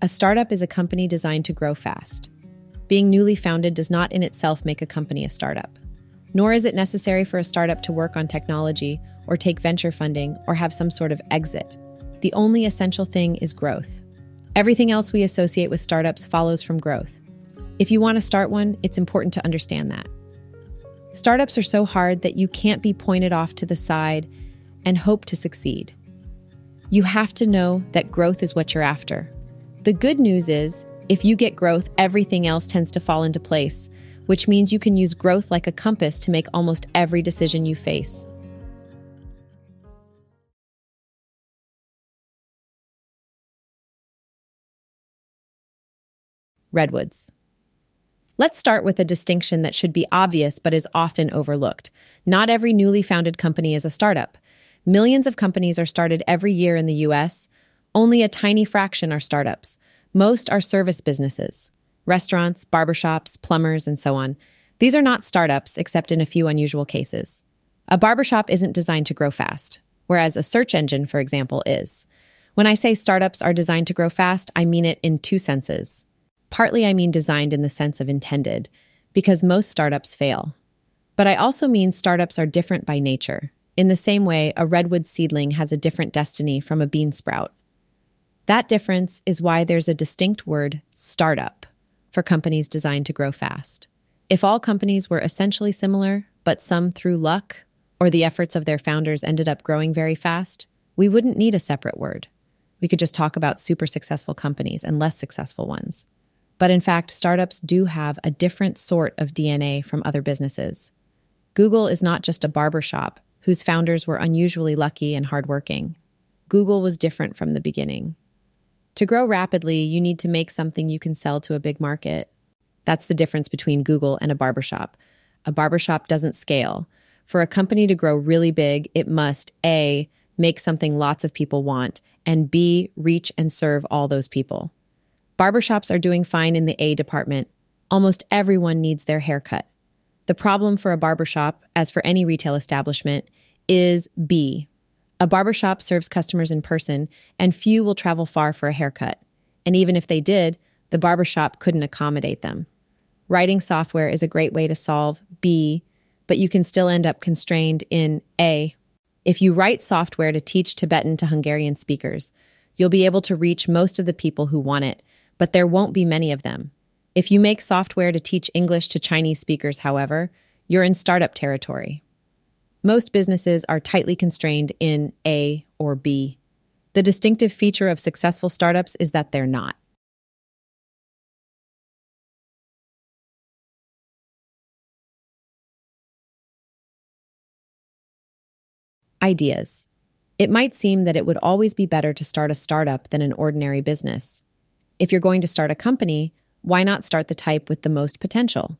A startup is a company designed to grow fast. Being newly founded does not in itself make a company a startup. Nor is it necessary for a startup to work on technology or take venture funding or have some sort of exit. The only essential thing is growth. Everything else we associate with startups follows from growth. If you want to start one, it's important to understand that. Startups are so hard that you can't be pointed off to the side and hope to succeed. You have to know that growth is what you're after. The good news is, if you get growth, everything else tends to fall into place, which means you can use growth like a compass to make almost every decision you face. Redwoods. Let's start with a distinction that should be obvious but is often overlooked. Not every newly founded company is a startup. Millions of companies are started every year in the US. Only a tiny fraction are startups. Most are service businesses restaurants, barbershops, plumbers, and so on. These are not startups, except in a few unusual cases. A barbershop isn't designed to grow fast, whereas a search engine, for example, is. When I say startups are designed to grow fast, I mean it in two senses. Partly, I mean designed in the sense of intended, because most startups fail. But I also mean startups are different by nature. In the same way, a redwood seedling has a different destiny from a bean sprout. That difference is why there's a distinct word, startup, for companies designed to grow fast. If all companies were essentially similar, but some through luck or the efforts of their founders ended up growing very fast, we wouldn't need a separate word. We could just talk about super successful companies and less successful ones. But in fact, startups do have a different sort of DNA from other businesses. Google is not just a barbershop whose founders were unusually lucky and hardworking. Google was different from the beginning. To grow rapidly, you need to make something you can sell to a big market. That's the difference between Google and a barbershop. A barbershop doesn't scale. For a company to grow really big, it must A, make something lots of people want, and B, reach and serve all those people. Barbershops are doing fine in the A department. Almost everyone needs their haircut. The problem for a barbershop, as for any retail establishment, is B. A barbershop serves customers in person, and few will travel far for a haircut. And even if they did, the barbershop couldn't accommodate them. Writing software is a great way to solve B, but you can still end up constrained in A. If you write software to teach Tibetan to Hungarian speakers, you'll be able to reach most of the people who want it but there won't be many of them. If you make software to teach English to Chinese speakers, however, you're in startup territory. Most businesses are tightly constrained in A or B. The distinctive feature of successful startups is that they're not. Ideas. It might seem that it would always be better to start a startup than an ordinary business. If you're going to start a company, why not start the type with the most potential?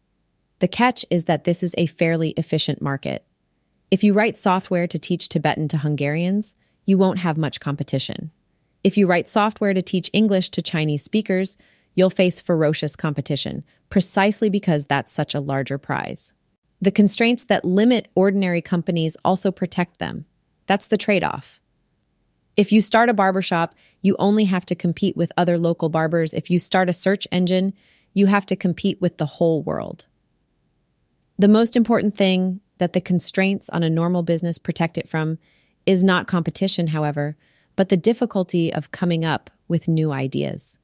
The catch is that this is a fairly efficient market. If you write software to teach Tibetan to Hungarians, you won't have much competition. If you write software to teach English to Chinese speakers, you'll face ferocious competition, precisely because that's such a larger prize. The constraints that limit ordinary companies also protect them. That's the trade off. If you start a barbershop, you only have to compete with other local barbers. If you start a search engine, you have to compete with the whole world. The most important thing that the constraints on a normal business protect it from is not competition, however, but the difficulty of coming up with new ideas.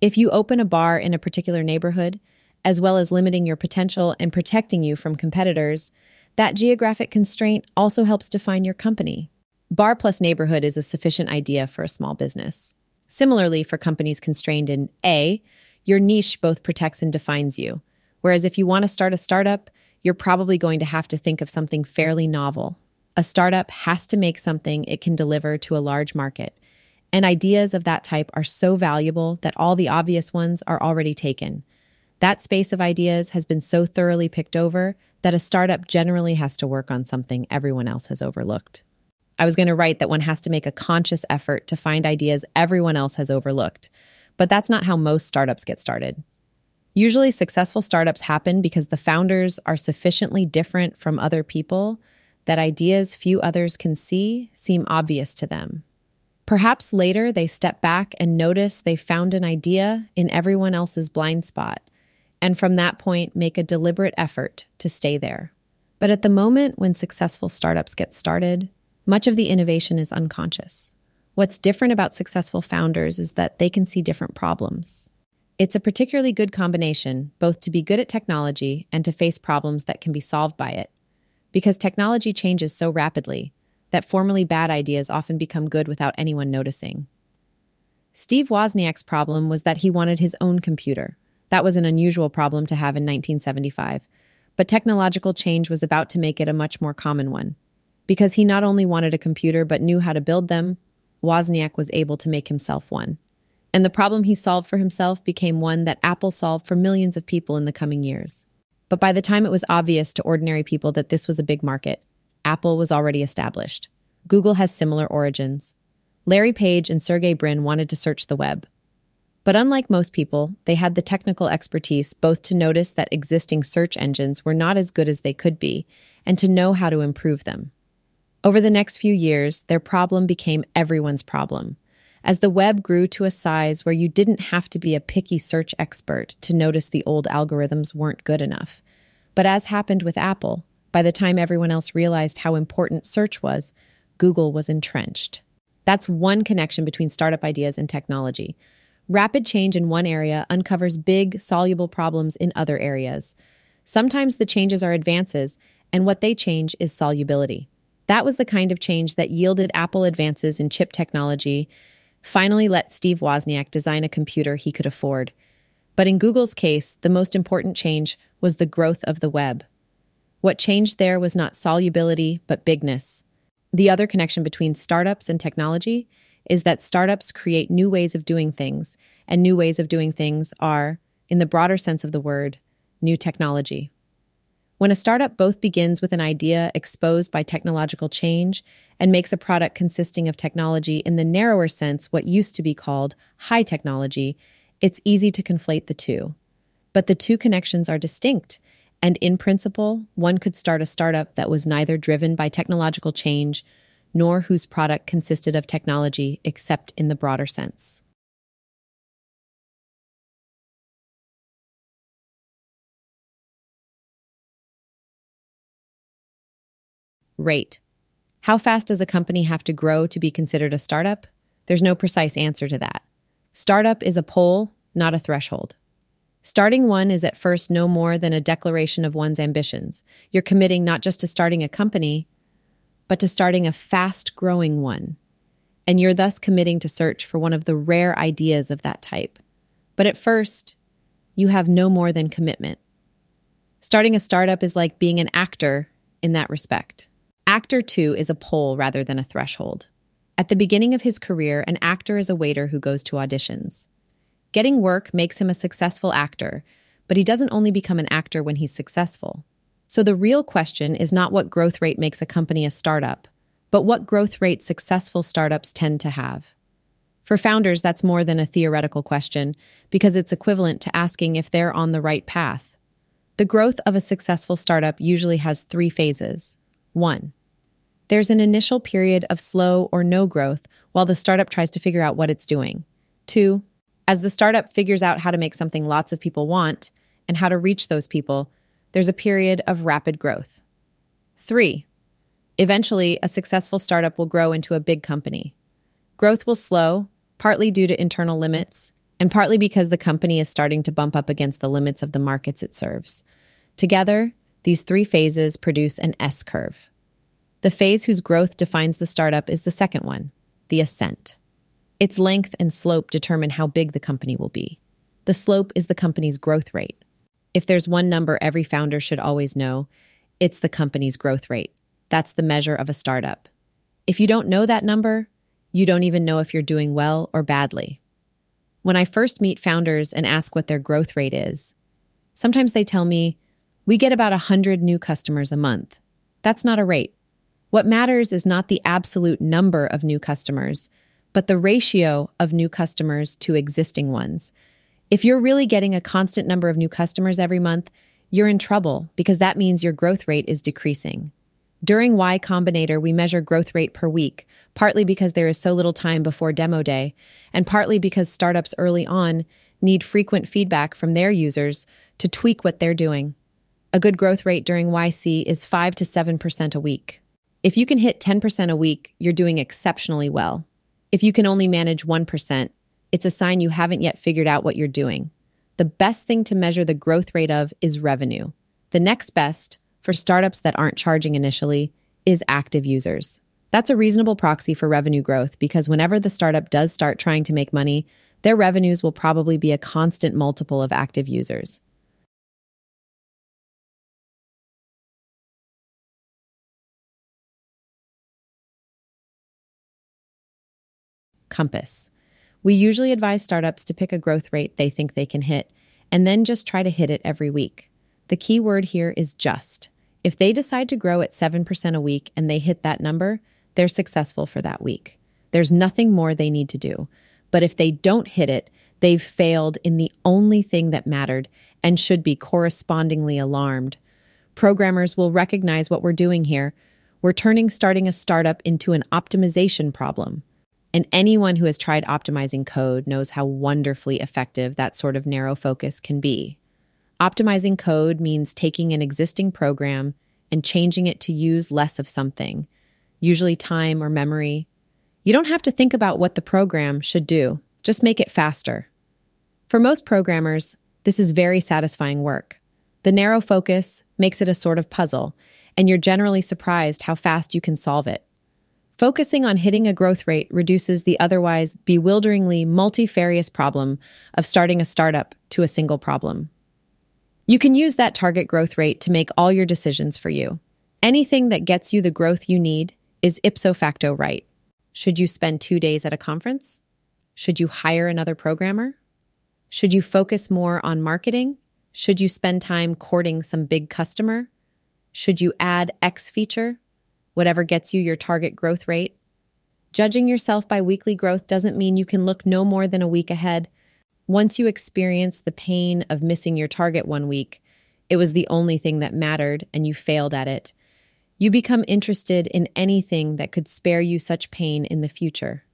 If you open a bar in a particular neighborhood, as well as limiting your potential and protecting you from competitors, that geographic constraint also helps define your company. Bar plus neighborhood is a sufficient idea for a small business. Similarly, for companies constrained in A, your niche both protects and defines you. Whereas if you want to start a startup, you're probably going to have to think of something fairly novel. A startup has to make something it can deliver to a large market. And ideas of that type are so valuable that all the obvious ones are already taken. That space of ideas has been so thoroughly picked over that a startup generally has to work on something everyone else has overlooked. I was going to write that one has to make a conscious effort to find ideas everyone else has overlooked. But that's not how most startups get started. Usually, successful startups happen because the founders are sufficiently different from other people that ideas few others can see seem obvious to them. Perhaps later they step back and notice they found an idea in everyone else's blind spot, and from that point make a deliberate effort to stay there. But at the moment when successful startups get started, much of the innovation is unconscious. What's different about successful founders is that they can see different problems. It's a particularly good combination, both to be good at technology and to face problems that can be solved by it. Because technology changes so rapidly that formerly bad ideas often become good without anyone noticing. Steve Wozniak's problem was that he wanted his own computer. That was an unusual problem to have in 1975 but technological change was about to make it a much more common one. Because he not only wanted a computer but knew how to build them, Wozniak was able to make himself one. And the problem he solved for himself became one that Apple solved for millions of people in the coming years. But by the time it was obvious to ordinary people that this was a big market, Apple was already established. Google has similar origins. Larry Page and Sergey Brin wanted to search the web. But unlike most people, they had the technical expertise both to notice that existing search engines were not as good as they could be and to know how to improve them. Over the next few years, their problem became everyone's problem. As the web grew to a size where you didn't have to be a picky search expert to notice the old algorithms weren't good enough. But as happened with Apple, by the time everyone else realized how important search was, Google was entrenched. That's one connection between startup ideas and technology. Rapid change in one area uncovers big, soluble problems in other areas. Sometimes the changes are advances, and what they change is solubility. That was the kind of change that yielded Apple advances in chip technology, finally let Steve Wozniak design a computer he could afford. But in Google's case, the most important change was the growth of the web. What changed there was not solubility, but bigness. The other connection between startups and technology is that startups create new ways of doing things, and new ways of doing things are, in the broader sense of the word, new technology. When a startup both begins with an idea exposed by technological change and makes a product consisting of technology in the narrower sense, what used to be called high technology, it's easy to conflate the two. But the two connections are distinct, and in principle, one could start a startup that was neither driven by technological change nor whose product consisted of technology except in the broader sense. Rate. How fast does a company have to grow to be considered a startup? There's no precise answer to that. Startup is a pole, not a threshold. Starting one is at first no more than a declaration of one's ambitions. You're committing not just to starting a company, but to starting a fast growing one. And you're thus committing to search for one of the rare ideas of that type. But at first, you have no more than commitment. Starting a startup is like being an actor in that respect. Actor 2 is a pole rather than a threshold. At the beginning of his career, an actor is a waiter who goes to auditions. Getting work makes him a successful actor, but he doesn't only become an actor when he's successful. So the real question is not what growth rate makes a company a startup, but what growth rate successful startups tend to have. For founders, that's more than a theoretical question because it's equivalent to asking if they're on the right path. The growth of a successful startup usually has three phases. One, there's an initial period of slow or no growth while the startup tries to figure out what it's doing. Two, as the startup figures out how to make something lots of people want and how to reach those people, there's a period of rapid growth. Three, eventually, a successful startup will grow into a big company. Growth will slow, partly due to internal limits, and partly because the company is starting to bump up against the limits of the markets it serves. Together, these three phases produce an S curve. The phase whose growth defines the startup is the second one, the ascent. Its length and slope determine how big the company will be. The slope is the company's growth rate. If there's one number every founder should always know, it's the company's growth rate. That's the measure of a startup. If you don't know that number, you don't even know if you're doing well or badly. When I first meet founders and ask what their growth rate is, sometimes they tell me, we get about 100 new customers a month. That's not a rate. What matters is not the absolute number of new customers, but the ratio of new customers to existing ones. If you're really getting a constant number of new customers every month, you're in trouble because that means your growth rate is decreasing. During Y Combinator, we measure growth rate per week, partly because there is so little time before demo day, and partly because startups early on need frequent feedback from their users to tweak what they're doing. A good growth rate during YC is 5 to 7% a week. If you can hit 10% a week, you're doing exceptionally well. If you can only manage 1%, it's a sign you haven't yet figured out what you're doing. The best thing to measure the growth rate of is revenue. The next best, for startups that aren't charging initially, is active users. That's a reasonable proxy for revenue growth because whenever the startup does start trying to make money, their revenues will probably be a constant multiple of active users. Compass. We usually advise startups to pick a growth rate they think they can hit and then just try to hit it every week. The key word here is just. If they decide to grow at 7% a week and they hit that number, they're successful for that week. There's nothing more they need to do. But if they don't hit it, they've failed in the only thing that mattered and should be correspondingly alarmed. Programmers will recognize what we're doing here. We're turning starting a startup into an optimization problem. And anyone who has tried optimizing code knows how wonderfully effective that sort of narrow focus can be. Optimizing code means taking an existing program and changing it to use less of something, usually time or memory. You don't have to think about what the program should do, just make it faster. For most programmers, this is very satisfying work. The narrow focus makes it a sort of puzzle, and you're generally surprised how fast you can solve it. Focusing on hitting a growth rate reduces the otherwise bewilderingly multifarious problem of starting a startup to a single problem. You can use that target growth rate to make all your decisions for you. Anything that gets you the growth you need is ipso facto right. Should you spend two days at a conference? Should you hire another programmer? Should you focus more on marketing? Should you spend time courting some big customer? Should you add X feature whatever gets you your target growth rate. Judging yourself by weekly growth doesn't mean you can look no more than a week ahead. Once you experience the pain of missing your target one week, it was the only thing that mattered and you failed at it. You become interested in anything that could spare you such pain in the future.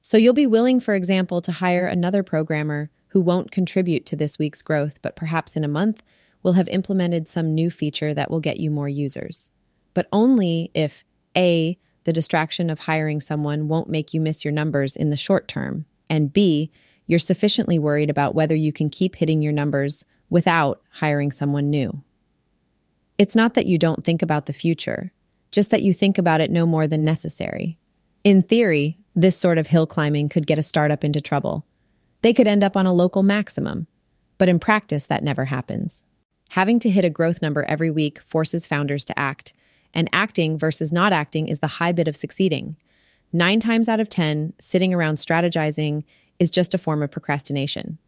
So you'll be willing, for example, to hire another programmer who won't contribute to this week's growth, but perhaps in a month will have implemented some new feature that will get you more users but only if A, the distraction of hiring someone won't make you miss your numbers in the short term, and B, you're sufficiently worried about whether you can keep hitting your numbers without hiring someone new. It's not that you don't think about the future, just that you think about it no more than necessary. In theory, this sort of hill climbing could get a startup into trouble. They could end up on a local maximum, but in practice, that never happens. Having to hit a growth number every week forces founders to act, and acting versus not acting is the high bit of succeeding. Nine times out of 10, sitting around strategizing is just a form of procrastination.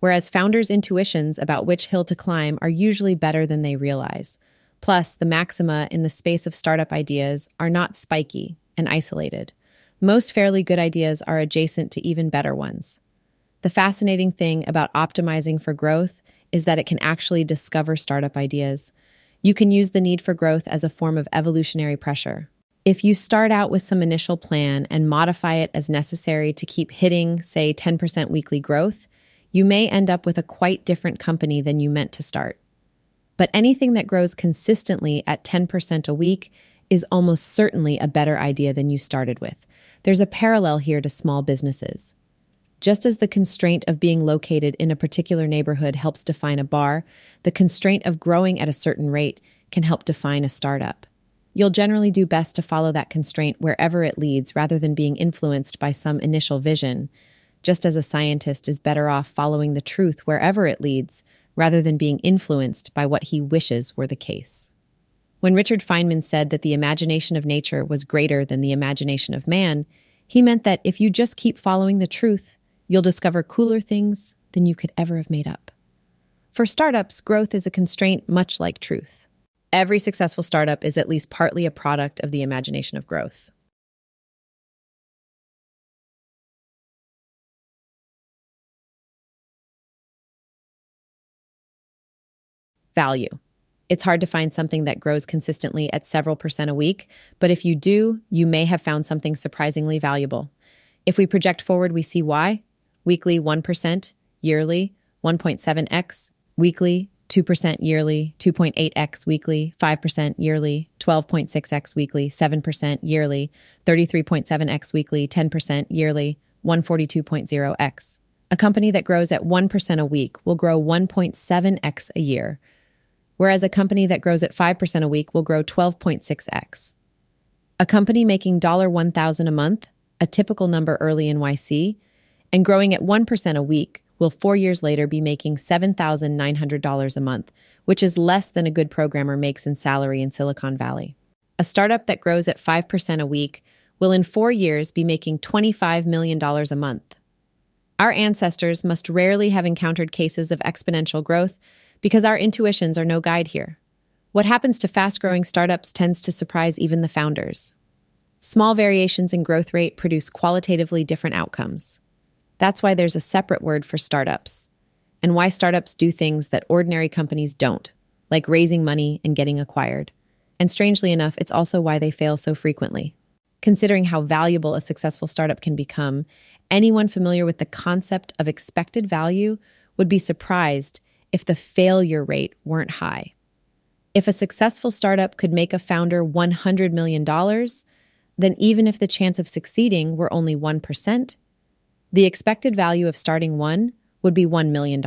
Whereas founders' intuitions about which hill to climb are usually better than they realize. Plus, the maxima in the space of startup ideas are not spiky and isolated. Most fairly good ideas are adjacent to even better ones. The fascinating thing about optimizing for growth is that it can actually discover startup ideas, you can use the need for growth as a form of evolutionary pressure. If you start out with some initial plan and modify it as necessary to keep hitting, say, 10% weekly growth, you may end up with a quite different company than you meant to start. But anything that grows consistently at 10% a week is almost certainly a better idea than you started with. There's a parallel here to small businesses. Just as the constraint of being located in a particular neighborhood helps define a bar, the constraint of growing at a certain rate can help define a startup. You'll generally do best to follow that constraint wherever it leads rather than being influenced by some initial vision, just as a scientist is better off following the truth wherever it leads rather than being influenced by what he wishes were the case. When Richard Feynman said that the imagination of nature was greater than the imagination of man, he meant that if you just keep following the truth, You'll discover cooler things than you could ever have made up. For startups, growth is a constraint much like truth. Every successful startup is at least partly a product of the imagination of growth. Value. It's hard to find something that grows consistently at several percent a week, but if you do, you may have found something surprisingly valuable. If we project forward, we see why weekly 1%, yearly 1.7x, weekly 2% yearly, 2.8x weekly, 5% yearly, 12.6x weekly, 7% yearly, 33.7x weekly, 10% yearly, 142.0x. A company that grows at 1% a week will grow 1.7x a year, whereas a company that grows at 5% a week will grow 12.6x. A company making $1,000 a month, a typical number early in YC, and growing at 1% a week will four years later be making $7,900 a month, which is less than a good programmer makes in salary in Silicon Valley. A startup that grows at 5% a week will in four years be making $25 million a month. Our ancestors must rarely have encountered cases of exponential growth because our intuitions are no guide here. What happens to fast growing startups tends to surprise even the founders. Small variations in growth rate produce qualitatively different outcomes. That's why there's a separate word for startups, and why startups do things that ordinary companies don't, like raising money and getting acquired. And strangely enough, it's also why they fail so frequently. Considering how valuable a successful startup can become, anyone familiar with the concept of expected value would be surprised if the failure rate weren't high. If a successful startup could make a founder $100 million, then even if the chance of succeeding were only 1%, the expected value of starting one would be $1 million.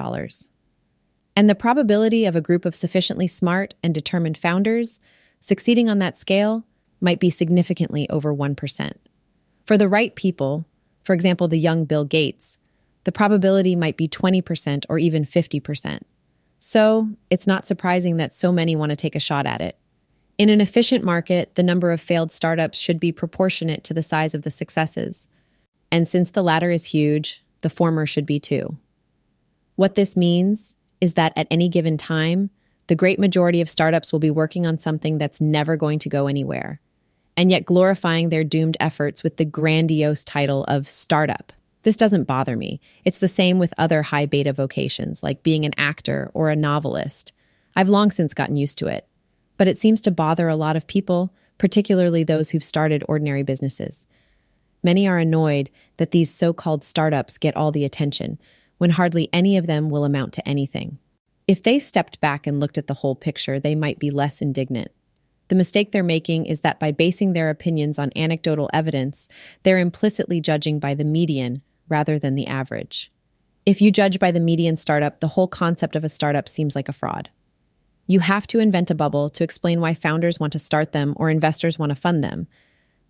And the probability of a group of sufficiently smart and determined founders succeeding on that scale might be significantly over 1%. For the right people, for example, the young Bill Gates, the probability might be 20% or even 50%. So, it's not surprising that so many want to take a shot at it. In an efficient market, the number of failed startups should be proportionate to the size of the successes. And since the latter is huge, the former should be too. What this means is that at any given time, the great majority of startups will be working on something that's never going to go anywhere, and yet glorifying their doomed efforts with the grandiose title of startup. This doesn't bother me. It's the same with other high beta vocations, like being an actor or a novelist. I've long since gotten used to it. But it seems to bother a lot of people, particularly those who've started ordinary businesses. Many are annoyed that these so called startups get all the attention, when hardly any of them will amount to anything. If they stepped back and looked at the whole picture, they might be less indignant. The mistake they're making is that by basing their opinions on anecdotal evidence, they're implicitly judging by the median rather than the average. If you judge by the median startup, the whole concept of a startup seems like a fraud. You have to invent a bubble to explain why founders want to start them or investors want to fund them.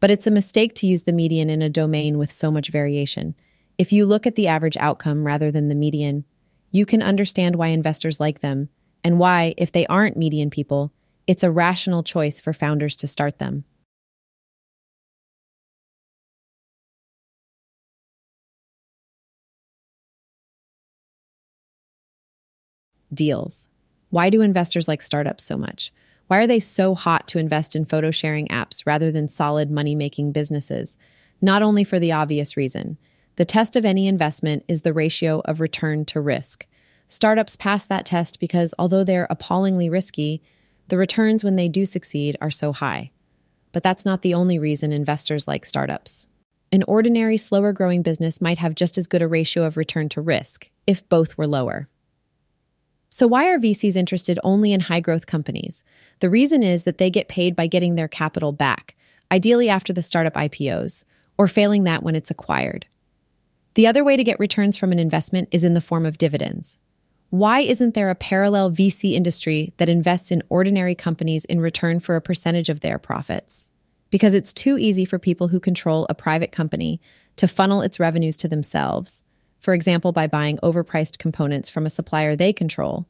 But it's a mistake to use the median in a domain with so much variation. If you look at the average outcome rather than the median, you can understand why investors like them and why, if they aren't median people, it's a rational choice for founders to start them. Deals. Why do investors like startups so much? Why are they so hot to invest in photo sharing apps rather than solid money making businesses? Not only for the obvious reason. The test of any investment is the ratio of return to risk. Startups pass that test because although they're appallingly risky, the returns when they do succeed are so high. But that's not the only reason investors like startups. An ordinary, slower growing business might have just as good a ratio of return to risk, if both were lower. So, why are VCs interested only in high growth companies? The reason is that they get paid by getting their capital back, ideally after the startup IPOs, or failing that when it's acquired. The other way to get returns from an investment is in the form of dividends. Why isn't there a parallel VC industry that invests in ordinary companies in return for a percentage of their profits? Because it's too easy for people who control a private company to funnel its revenues to themselves for example, by buying overpriced components from a supplier they control,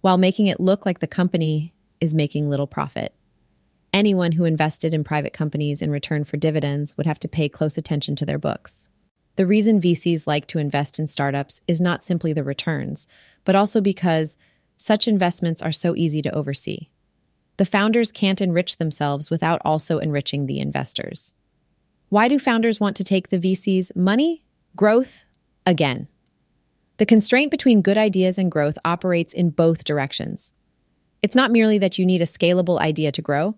while making it look like the company is making little profit. Anyone who invested in private companies in return for dividends would have to pay close attention to their books. The reason VCs like to invest in startups is not simply the returns, but also because such investments are so easy to oversee. The founders can't enrich themselves without also enriching the investors. Why do founders want to take the VC's money, growth, Again, the constraint between good ideas and growth operates in both directions. It's not merely that you need a scalable idea to grow.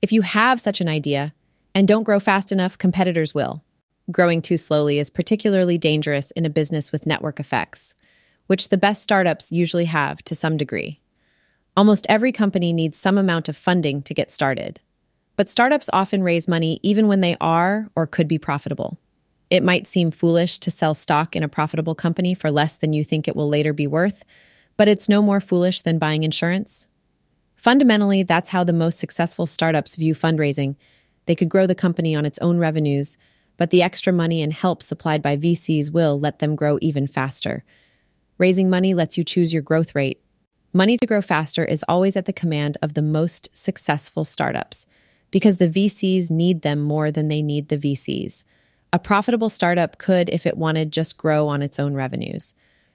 If you have such an idea and don't grow fast enough, competitors will. Growing too slowly is particularly dangerous in a business with network effects, which the best startups usually have to some degree. Almost every company needs some amount of funding to get started. But startups often raise money even when they are or could be profitable. It might seem foolish to sell stock in a profitable company for less than you think it will later be worth, but it's no more foolish than buying insurance. Fundamentally, that's how the most successful startups view fundraising. They could grow the company on its own revenues, but the extra money and help supplied by VCs will let them grow even faster. Raising money lets you choose your growth rate. Money to grow faster is always at the command of the most successful startups because the VCs need them more than they need the VCs. A profitable startup could, if it wanted, just grow on its own revenues.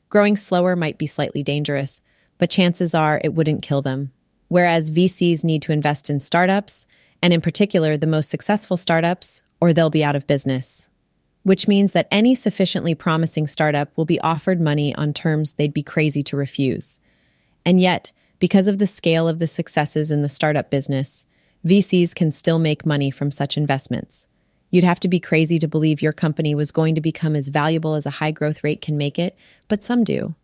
Growing slower might be slightly dangerous, but chances are it wouldn't kill them whereas VCs need to invest in startups, and in particular, the most successful startups, or they'll be out of business. Which means that any sufficiently promising startup will be offered money on terms they'd be crazy to refuse. And yet, because of the scale of the successes in the startup business, VCs can still make money from such investments. You'd have to be crazy to believe your company was going to become as valuable as a high growth rate can make it, but some do.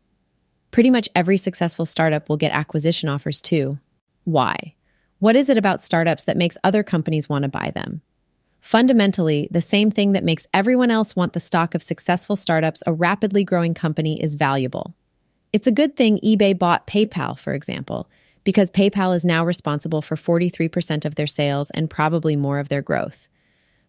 Pretty much every successful startup will get acquisition offers too, why? What is it about startups that makes other companies want to buy them? Fundamentally, the same thing that makes everyone else want the stock of successful startups a rapidly growing company is valuable. It's a good thing eBay bought PayPal, for example, because PayPal is now responsible for 43% of their sales and probably more of their growth.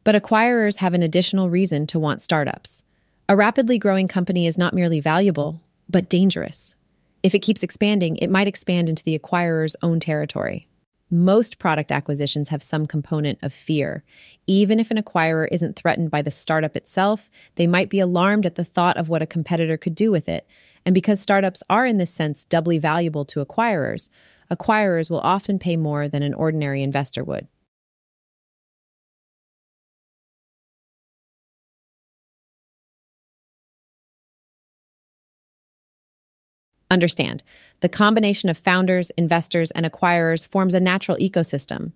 But acquirers have an additional reason to want startups. A rapidly growing company is not merely valuable, but dangerous. If it keeps expanding, it might expand into the acquirer's own territory. Most product acquisitions have some component of fear. Even if an acquirer isn't threatened by the startup itself, they might be alarmed at the thought of what a competitor could do with it. And because startups are, in this sense, doubly valuable to acquirers, acquirers will often pay more than an ordinary investor would. Understand, the combination of founders, investors, and acquirers forms a natural ecosystem.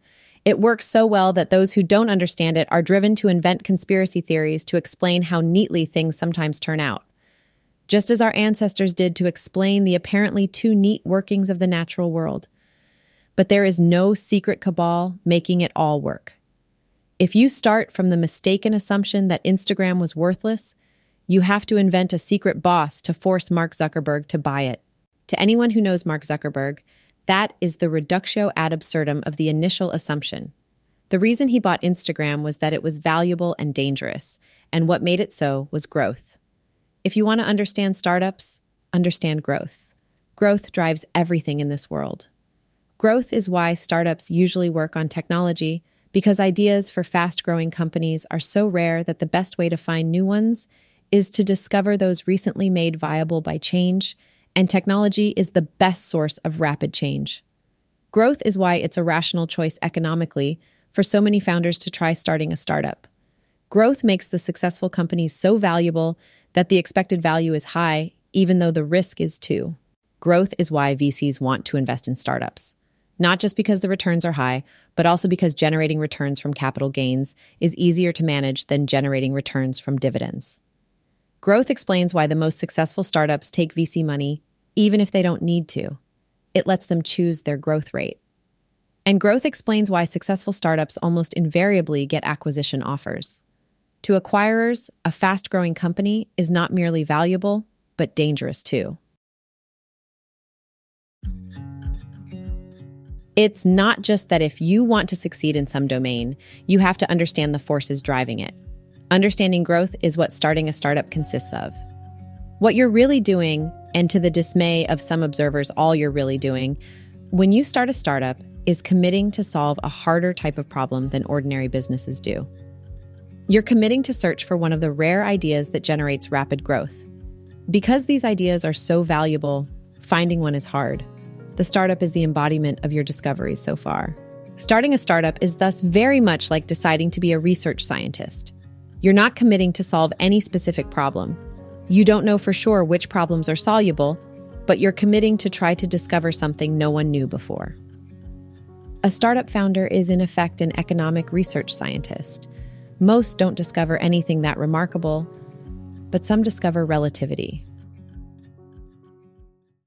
It works so well that those who don't understand it are driven to invent conspiracy theories to explain how neatly things sometimes turn out. Just as our ancestors did to explain the apparently too neat workings of the natural world. But there is no secret cabal making it all work. If you start from the mistaken assumption that Instagram was worthless, you have to invent a secret boss to force Mark Zuckerberg to buy it. To anyone who knows Mark Zuckerberg, that is the reductio ad absurdum of the initial assumption. The reason he bought Instagram was that it was valuable and dangerous, and what made it so was growth. If you want to understand startups, understand growth. Growth drives everything in this world. Growth is why startups usually work on technology, because ideas for fast growing companies are so rare that the best way to find new ones is to discover those recently made viable by change, and technology is the best source of rapid change. Growth is why it's a rational choice economically for so many founders to try starting a startup. Growth makes the successful companies so valuable that the expected value is high, even though the risk is too. Growth is why VCs want to invest in startups. Not just because the returns are high, but also because generating returns from capital gains is easier to manage than generating returns from dividends. Growth explains why the most successful startups take VC money, even if they don't need to. It lets them choose their growth rate. And growth explains why successful startups almost invariably get acquisition offers. To acquirers, a fast growing company is not merely valuable, but dangerous too. It's not just that if you want to succeed in some domain, you have to understand the forces driving it. Understanding growth is what starting a startup consists of. What you're really doing, and to the dismay of some observers, all you're really doing, when you start a startup, is committing to solve a harder type of problem than ordinary businesses do. You're committing to search for one of the rare ideas that generates rapid growth. Because these ideas are so valuable, finding one is hard. The startup is the embodiment of your discoveries so far. Starting a startup is thus very much like deciding to be a research scientist. You're not committing to solve any specific problem. You don't know for sure which problems are soluble, but you're committing to try to discover something no one knew before. A startup founder is, in effect, an economic research scientist. Most don't discover anything that remarkable, but some discover relativity,